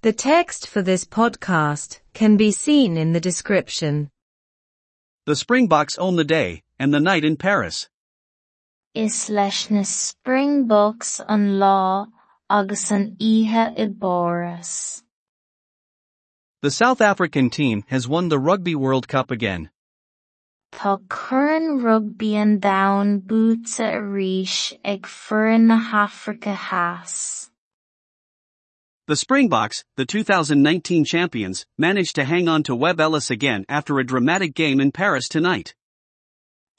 The text for this podcast can be seen in the description. The Springboks own the day and the night in Paris. Is leis Springboks an lá agus an ihe i The South African team has won the Rugby World Cup again. Tá cuireann rugby an down buailte arís ag foireann na Hafraice theas. The Springboks, the 2019 champions, managed to hang on to Webb Ellis again after a dramatic game in Paris tonight.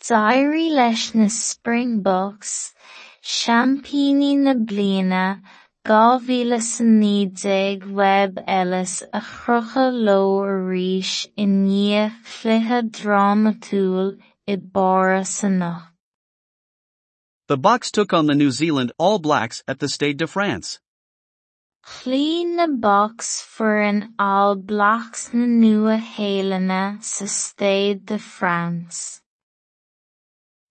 Leis na Springboks, seampíní na bliana, 2019 Webb Ellis a chrucha leo arís i ndiaidh cluiche drámatúil i Báire sa The Boks took on the New Zealand All Blacks at the Stade de France. Chlí na Boks foireann All Blacks na Nua-Shéalainne sa Stade de France.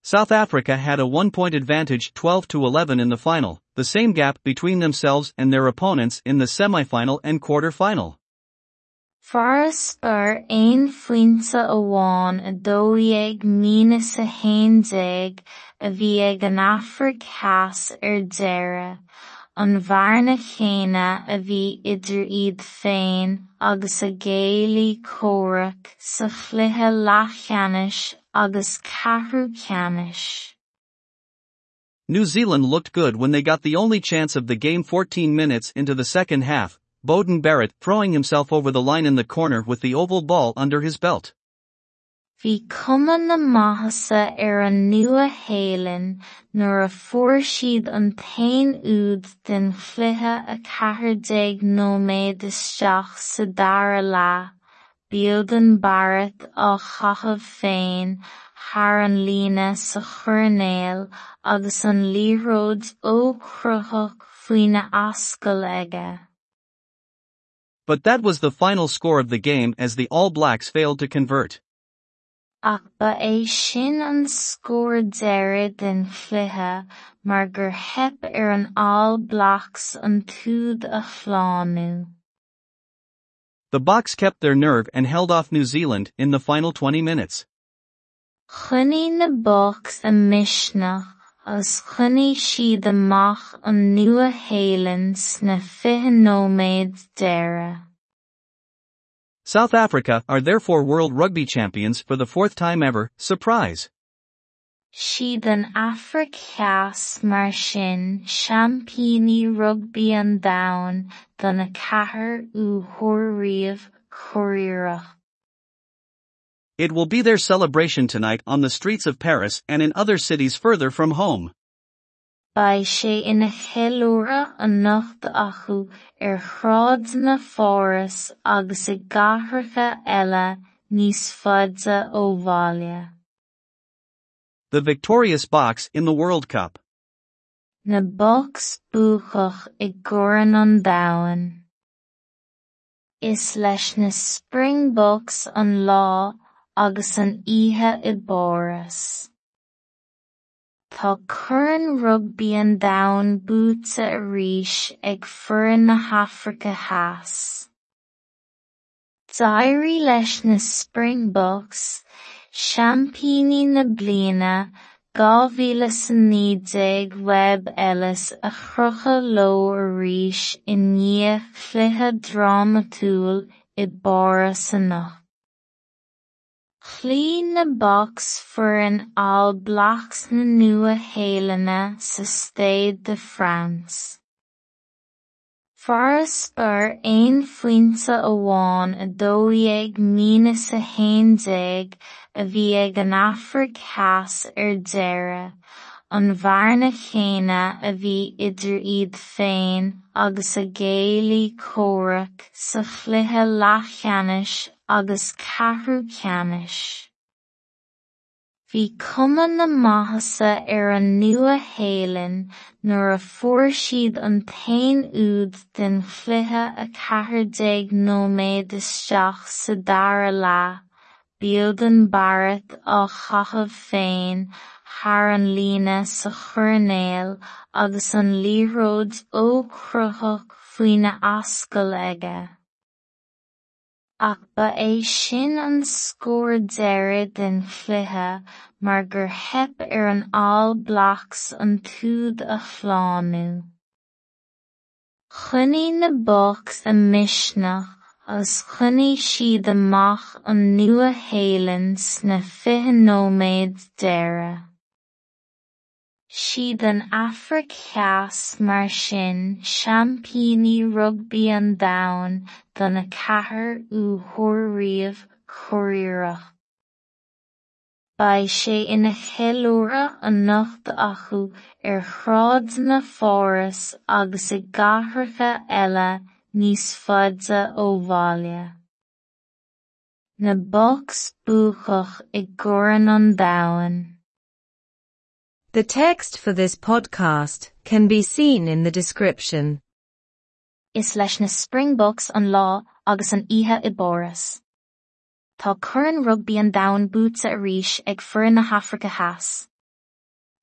South Africa had a one-point advantage 12 to 11 in the final, the same gap between themselves and their opponents in the semi-final and quarter-final. Foras ar aon phointe amháin i dóigh mína sa haondéag a ag an Afraic Theas ar deireadh, an a bhí idir iad féin agus a géalaí sa agus. New Zealand looked good when they got the only chance of the game 14 minutes into the second half, Beauden Barrett throwing himself over the line in the corner with the oval ball under his belt. An nua-shéalainn nuair a an úd den a lá, Beauden Barrett á chaitheamh féin thar an líne sa agus an faoina ascail aige. But that was the final score of the game as the All Blacks failed to convert. Ach ba é sin an scór deireadh den chluiche mar gur theip ar an All Blacks an túd a shláánú. The Boks kept their nerve and held off New Zealand in the final 20 minutes. Choinnigh na Boks a misneach agus choinnigh siad amach an nua-shéalainn sna fiche nóiméad deireadh. South Africa are therefore World Rugby Champions for the fourth time ever, surprise. Siad an Afraic Theas mar sin seampíní rugbaí an domhain donna ceathair uachtaráideamh. It will be their celebration tonight on the streets of Paris and in other cities further from home. Ba sé ina cheiliúradh an nocht acu ar shráid na fóras agus i gcathracha eile níos faide ó bhaile. The victorious Boks in the World Cup. Na Boks buachach i gcóireann an domhain. Is leis na Springboks an lá agus an oíche i Boris. Tá cuireann rugbaí an domhain buailte arís ag foireann na Hafraice theas. D'éirí na Springboks, seampíní na bliana, 2019 Webb Ellis a chrucha leo arís i ndiaidh cluiche drámatúil i. Chlí na Boks foireann All Blacks na Nua-Shéalainne sa Stade de France. Foras ar aon phointe amháin i dóigh mína sa haondéag a ag an Afraic Theas ar deireadh, an bharna chéine a bhí idir iad féin agus a géalaí comhrac sa chluiche leathcheannais agus ceathrú ceannais. Bhí cuma na maithasa ar an nua-shéalainn nuair a fuair an tain úd den chluiche a ceathair déag nóiméad isteach sa dara Beauden Barrett á chaitheamh féin thar an líne sa choirnéil agus an líróid ócruthach faoin ascail aige. Ach ba é sin an scór deireadh den chluiche mar gur theip ar an All Blacks an túd a shláánú. Choinnigh na Bucks a Misneach agus choinnigh siad amach an nua-shéalainn sna fiche nóiméad deireadh. Siad an Afraic Theas mar sin seampíní rugbaí an domhain do na ceathair uachtaráimh chóiríocht. Beidh sé ina cheiliúradh an nocht acu ar shráid na fóras agus i gcathracha eile ó bhaile. Na Bucks buachach i gCorann an Domhain. The text for this podcast can be seen in the description. Is leis na Springboks an lá agus an oíche i bóras. Tá cuireann rugbaí an domhain buaite arís ag foireann na hAfraice theas.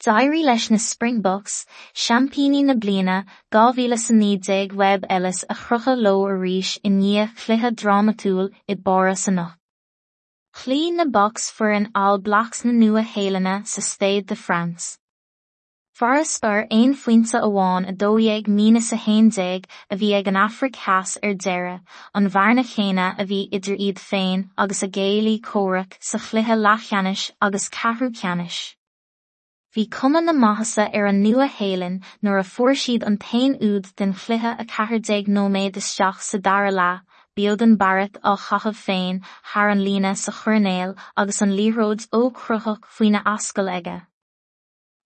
Dairí leis na Springboks, Champíní na bliana, gáhíle san níag web Ellis a chrucha lo a ríis i ní chluthe dramatúil i bora sanach. Chlí na box for an all blacks na nua héilena sa Stade de France. Farspur ein fointe amháin a dóhéag mínas a hédéig a bhí ag an Afric heas ar deire, an bharna chéine a bhí idir iad féin agus a géalaí córaach sa chluthe lechanis agus cethú ceanis. Bhí cumann na maithasa ar an nua-shéalainn nuair a fuair siad an tain úd den chluiche a ceathrdéag nóiméad isteach sa dara leat beag an baireacht á chaitheamh féin thar an líne sa chornéal agus an líróid ó chruthaach faoina ascail aige.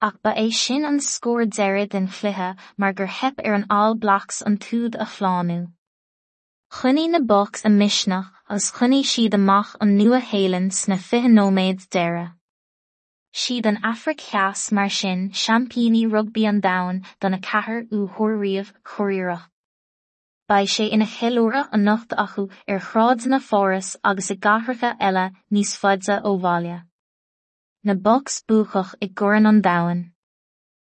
Ach ba é sin an scór deireadh den chluiche mar gur theip ar an All Blacks an túd a shláánú. Choinnigh na Bucks a Misneach agus choinnigh siad amach an nua-shéalainn sna fiche nóiméad deireadh. Siad an Afraic cheas mar sin seampíní rugbi an domhain do na cathair ú shóiríomh choríoch. Beidh sé ina cheiliúradh an nocht acu ar shráideanna fóras agus i gcathracha eile níos faide ó bhaile. Na bocs buachach i gCorann an Domhain.